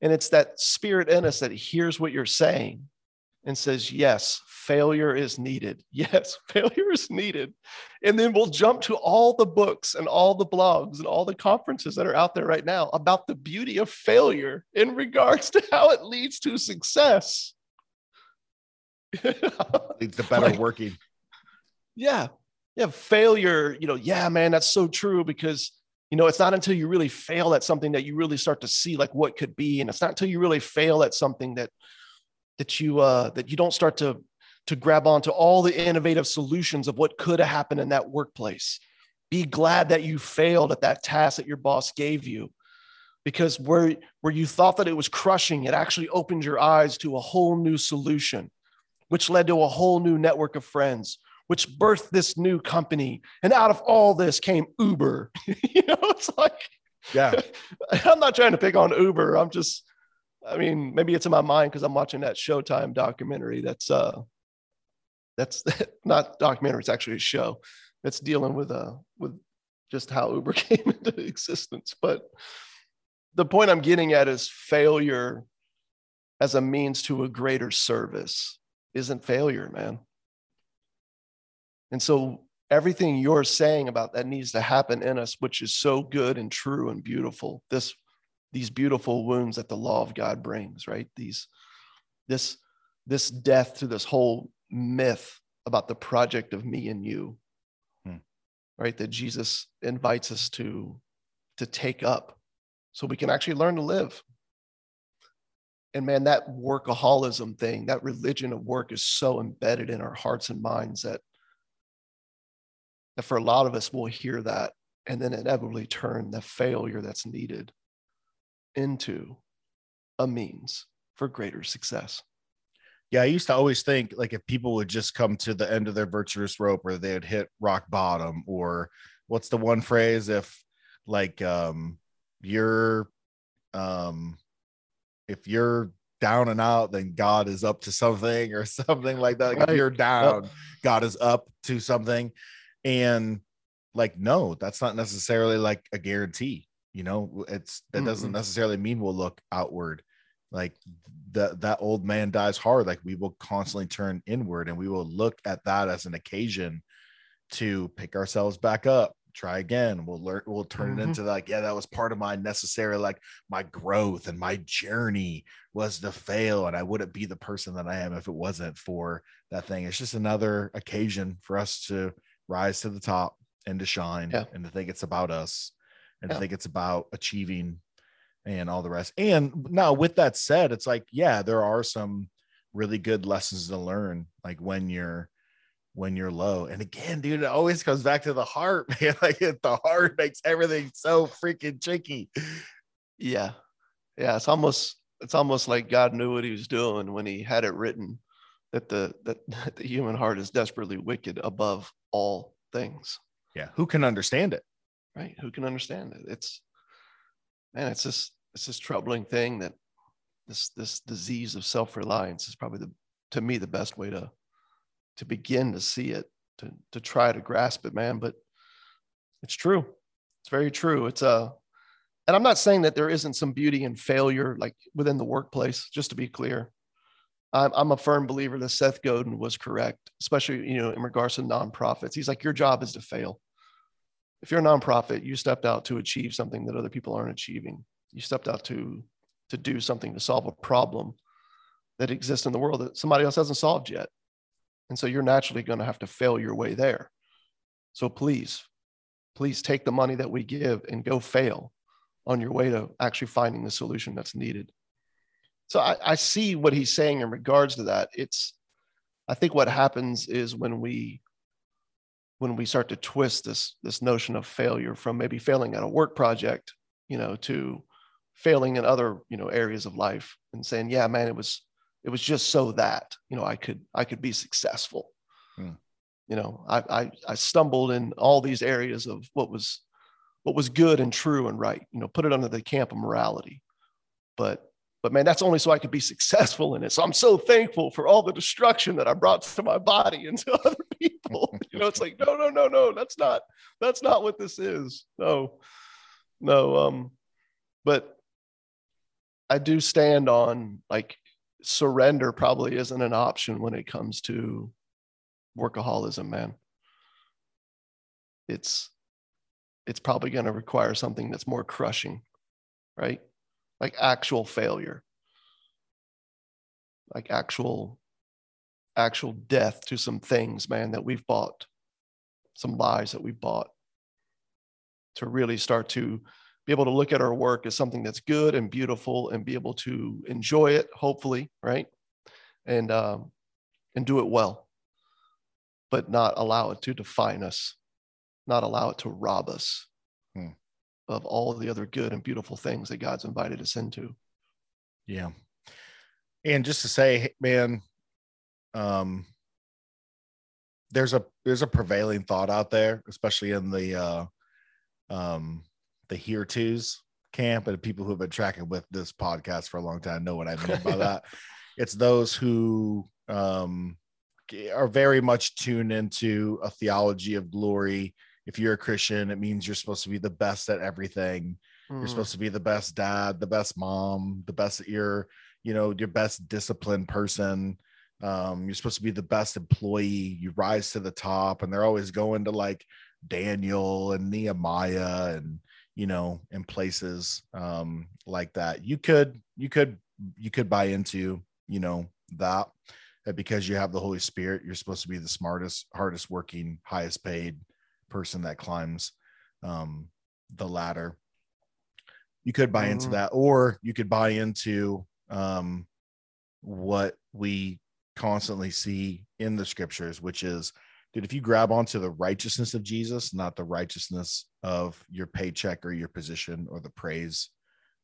And it's that spirit in us that hears what you're saying and says, Yes, failure is needed. [laughs] Yes, failure is needed. And then we'll jump to all the books and all the blogs and all the conferences that are out there right now about the beauty of failure in regards to how it leads to success. [laughs] Leads to better Like- working. yeah. Yeah. Failure, you know, yeah, man, that's so true because, you know, it's not until you really fail at something that you really start to see like what could be. And it's not until you really fail at something that, that you, uh, that you don't start to, to grab onto all the innovative solutions of what could have happened in that workplace. Be glad that you failed at that task that your boss gave you because where, where you thought that it was crushing, it actually opened your eyes to a whole new solution, which led to a whole new network of friends, which birthed this new company. And out of all this came Uber. [laughs] you know, it's like, Yeah. [laughs] I'm not trying to pick on Uber. I'm just, I mean, maybe it's in my mind because I'm watching that Showtime documentary. That's uh, that's [laughs] not documentary. It's actually a show that's dealing with uh with just how Uber came into existence. But the point I'm getting at is failure as a means to a greater service isn't failure, man. And so everything you're saying about that needs to happen in us, which is so good and true and beautiful. This these beautiful wounds that the law of God brings, right? These this this death to this whole myth about the project of me and you. Hmm. Right? That Jesus invites us to to take up so we can actually learn to live. And man, that workaholism thing, that religion of work is so embedded in our hearts and minds that that for a lot of us, we'll hear that and then inevitably turn the failure that's needed into a means for greater success. Yeah. I used to always think like if people would just come to the end of their virtuous rope or they'd hit rock bottom, or what's the one phrase if like um you're um if you're down and out, then God is up to something or [laughs] something like that. Like if you're down, God is up to something. And like, no, that's not necessarily like a guarantee. You know, it's that doesn't necessarily mean we'll look outward. Like that that old man dies hard. Like we will constantly turn inward and we will look at that as an occasion to pick ourselves back up, try again. We'll learn, we'll turn Mhm. it into like, yeah, that was part of my necessary, like my growth and my journey was to fail. And I wouldn't be the person that I am if it wasn't for that thing. It's just another occasion for us to rise to the top and to shine Yeah. and to think it's about us and Yeah. to think it's about achieving and all the rest. And now, with that said, it's like, yeah, there are some really good lessons to learn, like when you're when you're low. And again, dude, it always comes back to the heart, [laughs] man. Like the heart makes everything so freaking tricky. Yeah. Yeah. It's almost it's almost like God knew what he was doing when he had it written that the that, that [laughs] the human heart is desperately wicked above all things. Yeah. Who can understand it? Right. Who can understand it? It's man, it's this it's this troubling thing that this this disease of self-reliance is probably the to me the best way to to begin to see it to to try to grasp it man but it's true it's very true it's a and i'm not saying that there isn't some beauty in failure like within the workplace just to be clear i'm, a firm believer that seth godin was correct especially you know in regards to nonprofits he's like your job is to fail if you're a nonprofit you stepped out to achieve something that other people aren't achieving you stepped out to to do something to solve a problem that exists in the world that somebody else hasn't solved yet. And so you're naturally going to have to fail your way there. So please, please take the money that we give and go fail on your way to actually finding the solution that's needed. So I, I see what he's saying in regards to that. It's, I think what happens is when we, when we start to twist this, this notion of failure from maybe failing at a work project, you know, to failing in other you know areas of life and saying yeah man it was it was just so that you know i could i could be successful hmm. you know I, I i stumbled in all these areas of what was what was good and true and right you know put it under the camp of morality but but man that's only so i could be successful in it so i'm so thankful for all the destruction that i brought to my body and to [laughs] other people [laughs] you know it's like no no no no that's not that's not what this is no no um but I do stand on like surrender probably isn't an option when it comes to workaholism, man. It's it's probably going to require something that's more crushing, right? Like actual failure. Like actual actual death to some things, man, that we've bought. Some lies that we've bought to really start to be able to look at our work as something that's good and beautiful and be able to enjoy it, hopefully, right? And um, and do it well, but not allow it to define us, not allow it to rob us hmm. Of all the other good and beautiful things that God's invited us into. Yeah. And just to say, man, um, there's a there's a prevailing thought out there, especially in the uh, um, the here tos camp and people who have been tracking with this podcast for a long time know what I mean by that. [laughs] It's those who um, are very much tuned into a theology of glory. If you're a Christian, it means you're supposed to be the best at everything. Mm. You're hmm. supposed to be the best dad, the best mom, the best you're, you know, your best disciplined person. Um, you're supposed to be the best employee. You rise to the top, and they're always going to like Daniel and Nehemiah and you know, in places um, like that. You could, you could, you could buy into, you know, that, that because you have the Holy Spirit, you're supposed to be the smartest, hardest working, highest paid person that climbs um, the ladder. You could buy into that, or you could buy into um, what we constantly see in the scriptures, which is dude, if you grab onto the righteousness of Jesus, not the righteousness of your paycheck or your position or the praise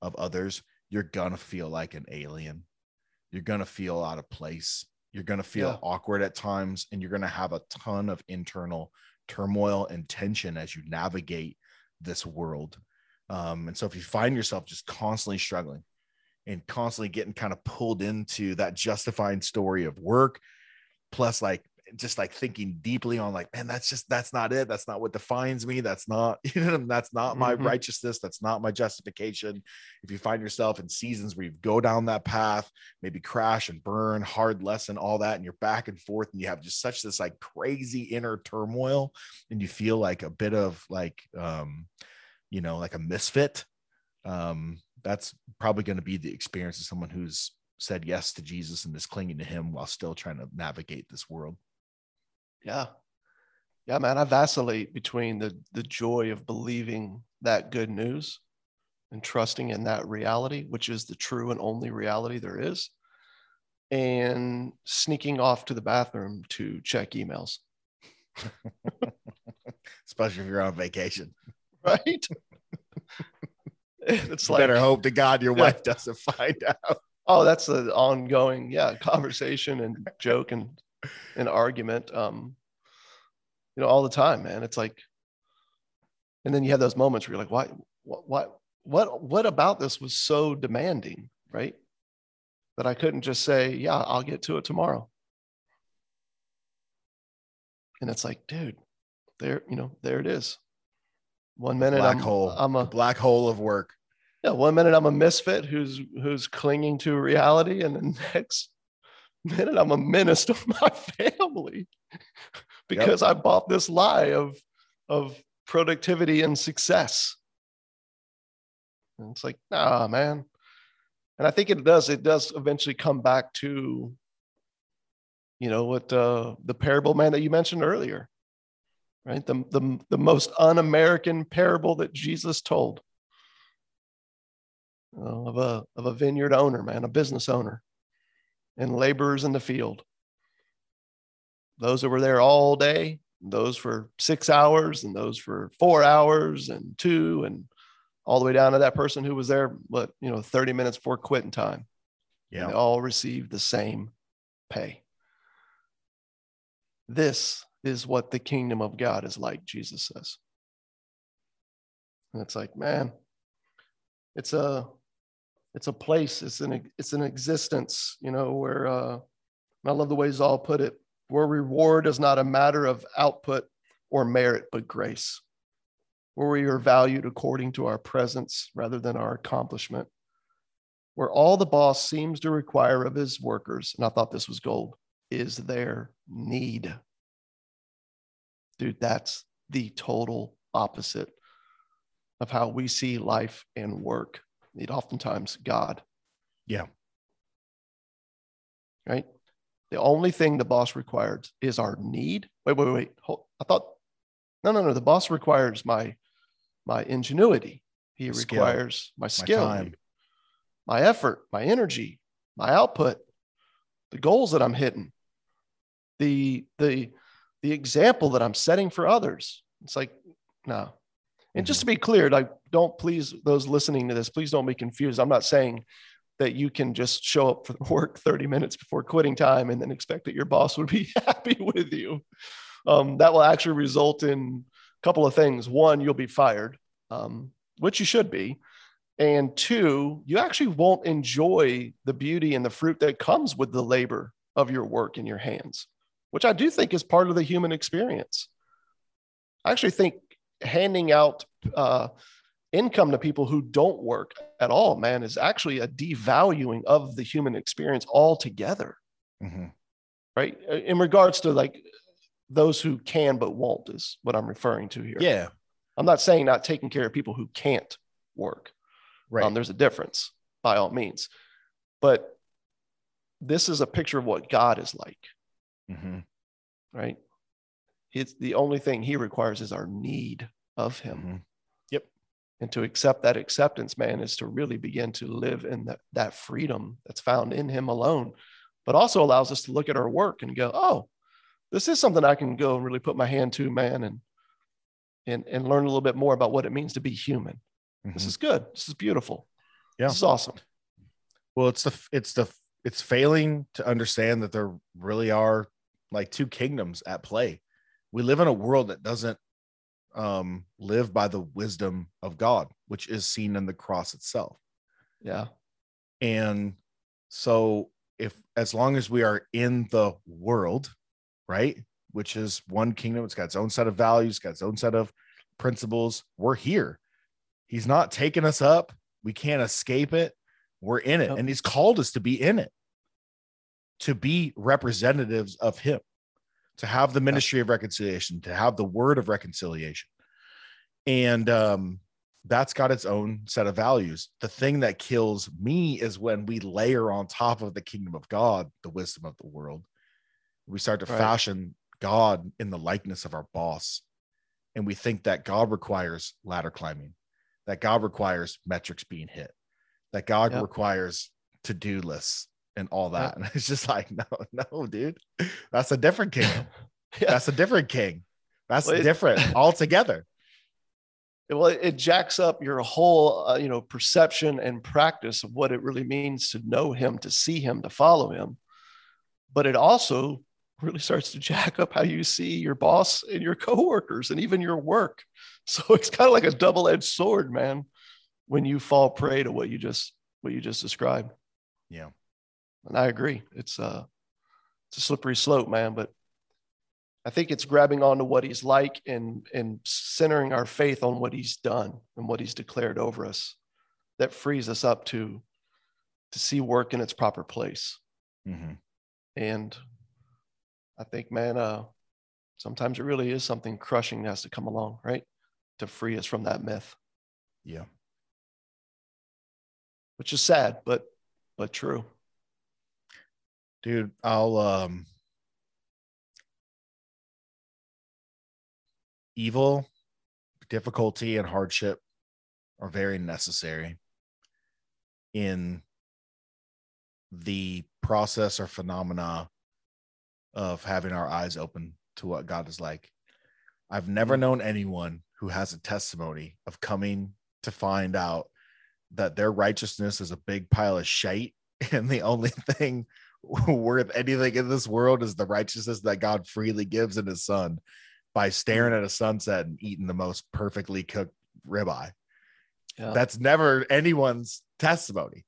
of others, you're gonna feel like an alien. You're gonna feel out of place. You're gonna feel yeah. awkward at times, and you're gonna have a ton of internal turmoil and tension as you navigate this world. Um, and so if you find yourself just constantly struggling and constantly getting kind of pulled into that justifying story of work, plus like just like thinking deeply on like man that's just that's not it that's not what defines me that's not [laughs] you know that's not my mm-hmm. righteousness that's not my justification if you find yourself in seasons where you go down that path maybe crash and burn hard lesson all that and you're back and forth and you have just such this like crazy inner turmoil and you feel like a bit of like um you know like a misfit um that's probably going to be the experience of someone who's said yes to Jesus and is clinging to him while still trying to navigate this world. Yeah. Yeah, man, I vacillate between the the joy of believing that good news and trusting in that reality, which is the true and only reality there is, and sneaking off to the bathroom to check emails. [laughs] Especially if you're on vacation. Right? [laughs] it's like, better hope to God your Yeah. wife doesn't find out. oh, that's an ongoing, yeah, conversation and joke and an argument. Um, you know, all the time, man. It's like, and then you have those moments where you're like, why, what, what, what, what about this was so demanding, right? That I couldn't just say, yeah, I'll get to it tomorrow. And it's like, dude, there, you know, there it is. One minute Black I'm, hole. I'm a Black hole of work. yeah, one minute I'm a misfit who's who's clinging to reality, and the [laughs] next minute I'm a menace to [laughs] my family because I bought this lie of of productivity and success. And it's like, nah, man. And I think it does, it does eventually come back to, you know, what uh, the parable man that you mentioned earlier, right? The, the, the most un American parable that Jesus told know, of a of a vineyard owner, man, a business owner, and laborers in the field. Those that were there all day, those for six hours, and those for four hours and two, and all the way down to that person who was there, what you know, 30 minutes before quitting time. Yeah. They all received the same pay. This is what the kingdom of God is like, Jesus says. And it's like, man, it's a it's a place, it's an it's an existence, you know, where uh I love the way Zahl put it, where reward is not a matter of output or merit, but grace. Where we are valued according to our presence rather than our accomplishment. Where all the boss seems to require of his workers, and I thought this was gold, is their need. Dude, that's the total opposite of how we see life and work. It oftentimes God. Yeah. Right? The only thing the boss requires is our need. Wait, wait, wait. Hold, I thought no, no, no. The boss requires my my ingenuity. He requires my My skill, time. my effort, my energy, my output, the goals that I'm hitting, the the the example that I'm setting for others. It's like, no. And just to be clear, like, don't please those listening to this, please don't be confused. I'm not saying that you can just show up for [laughs] work 30 minutes before quitting time and then expect that your boss would be [laughs] happy with you. Um, that will actually result in a couple of things. One, you'll be fired, um, which you should be. And two, you actually won't enjoy the beauty and the fruit that comes with the labor of your work in your hands, which I do think is part of the human experience. I actually think handing out uh, income to people who don't work at all, man, is actually a devaluing of the human experience altogether, Mhm. right? In regards to like those who can but won't, is what I'm referring to here. Yeah. I'm not saying not taking care of people who can't work. Right. Um, there's a difference by all means. But this is a picture of what God is like, Mhm. right? It's the only thing he requires is our need of him. Mhm. And to accept that acceptance, man, is to really begin to live in that, that freedom that's found in him alone, but also allows us to look at our work and go, oh, this is something I can go and really put my hand to, man, and and and learn a little bit more about what it means to be human. This Mhm. is good. This is beautiful. Yeah. This is awesome. Well, it's the it's the it's failing to understand that there really are like two kingdoms at play. We live in a world that doesn't um live by the wisdom of God, which is seen in the cross itself. Yeah. And so if as long as we are in the world, right, which is one kingdom, it's got its own set of values, got its own set of principles, we're here. He's not taking us up. We can't escape it. We're in it. And he's called us to be in it, to be representatives of him, to have the ministry of reconciliation, to have the word of reconciliation. And um, that's got its own set of values. The thing that kills me is when we layer on top of the kingdom of God the wisdom of the world. We start to Right. fashion God in the likeness of our boss. And we think that God requires ladder climbing. that God requires metrics being hit, that God Yep. requires to do lists and all that. [laughs] And it's just like, no, [laughs] no, dude, that's a different [laughs] king. Yeah. That's a different king. That's Well, it- different altogether. well it, it jacks up your whole uh, you know perception and practice of what it really means to know him to see him to follow him but it also really starts to jack up how you see your boss and your coworkers and even your work so it's kind of like a double-edged sword man when you fall prey to what you just what you just described Yeah. And i agree it's uh it's a slippery slope man but I think it's grabbing onto what he's like and and centering our faith on what he's done and what he's declared over us that frees us up to to see work in its proper place. Mhm. And I think, man, uh, sometimes it really is something crushing that has to come along, right? To free us from that myth, Yeah. which is sad, but but true. Dude, I'll um evil, difficulty, and hardship are very necessary in the process or phenomena of having our eyes open to what God is like. I've never known anyone who has a testimony of coming to find out that their righteousness is a big pile of shite [laughs] and the only thing [laughs] worth anything in this world is the righteousness that God freely gives in his son by staring at a sunset and eating the most perfectly cooked ribeye. Yeah. That's never anyone's testimony.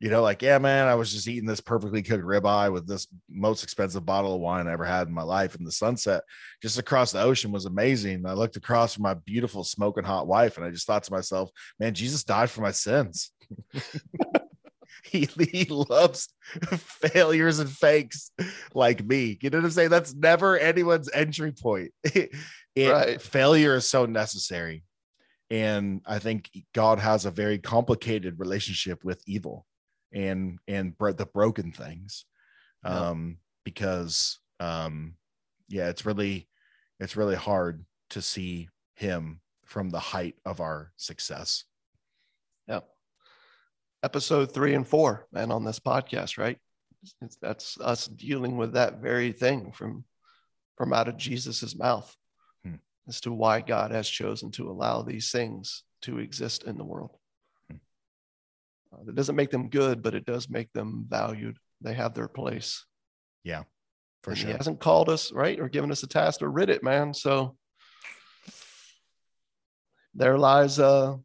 You know, like, yeah, man, I was just eating this perfectly cooked ribeye with this most expensive bottle of wine I ever had in my life. And the sunset just across the ocean was amazing. I looked across from my beautiful smoking hot wife and I just thought to myself, man, Jesus died for my sins. [laughs] [laughs] he, he loves failures and fakes like me. You know what I'm saying? That's never anyone's entry point. [laughs] It- Right. Failure is so necessary. And I think God has a very complicated relationship with evil and and the broken things. Yeah. Um, because um, yeah, it's really it's really hard to see him from the height of our success. Yeah. Episode three and four, man, on this podcast, right? It's, that's us dealing with that very thing from from out of Jesus's mouth Hmm. as to why God has chosen to allow these things to exist in the world. Hmm. Uh, that doesn't make them good, but it does make them valued. They have their place. Yeah, for And sure. He hasn't called us, right, or given us a task to rid it, man. So there lies uh,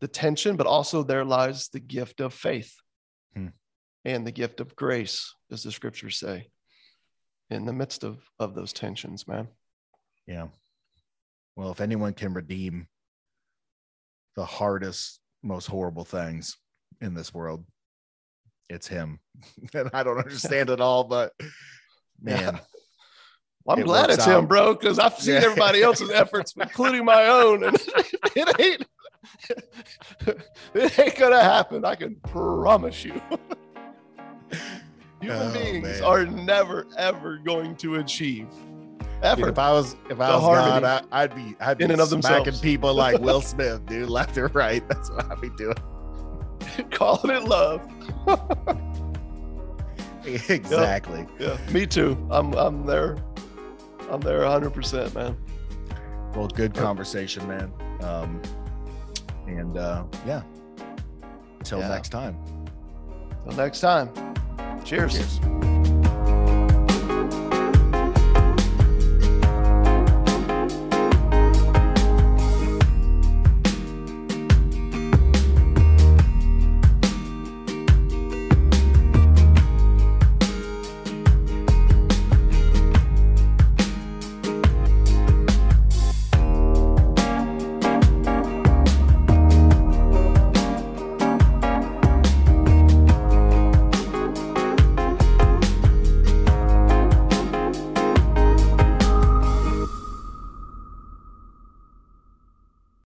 the tension, but also there lies the gift of faith Hmm. and the gift of grace, as the scriptures say, in the midst of, of those tensions, man. Yeah. Well, if anyone can redeem the hardest, most horrible things in this world, it's him. [laughs] and I don't understand it all, but [laughs] man, Well, I'm It glad it's him, bro, because I've seen Yeah. everybody else's efforts, including my own, and [laughs] it ain't [laughs] it ain't gonna happen. I can promise you. [laughs] Human Oh, beings man. are never ever going to achieve dude, if I was if I The was God, I, I'd be I'd be in and of smacking themselves. people like [laughs] Will Smith, dude, left or right. That's what I'd be doing. Calling it love. exactly. Yeah, me too. I'm I'm there. I'm there 100, percent man. Well, good conversation, man. Um, and uh, yeah. Until Yeah. next time. Till next time. Cheers. Cheers.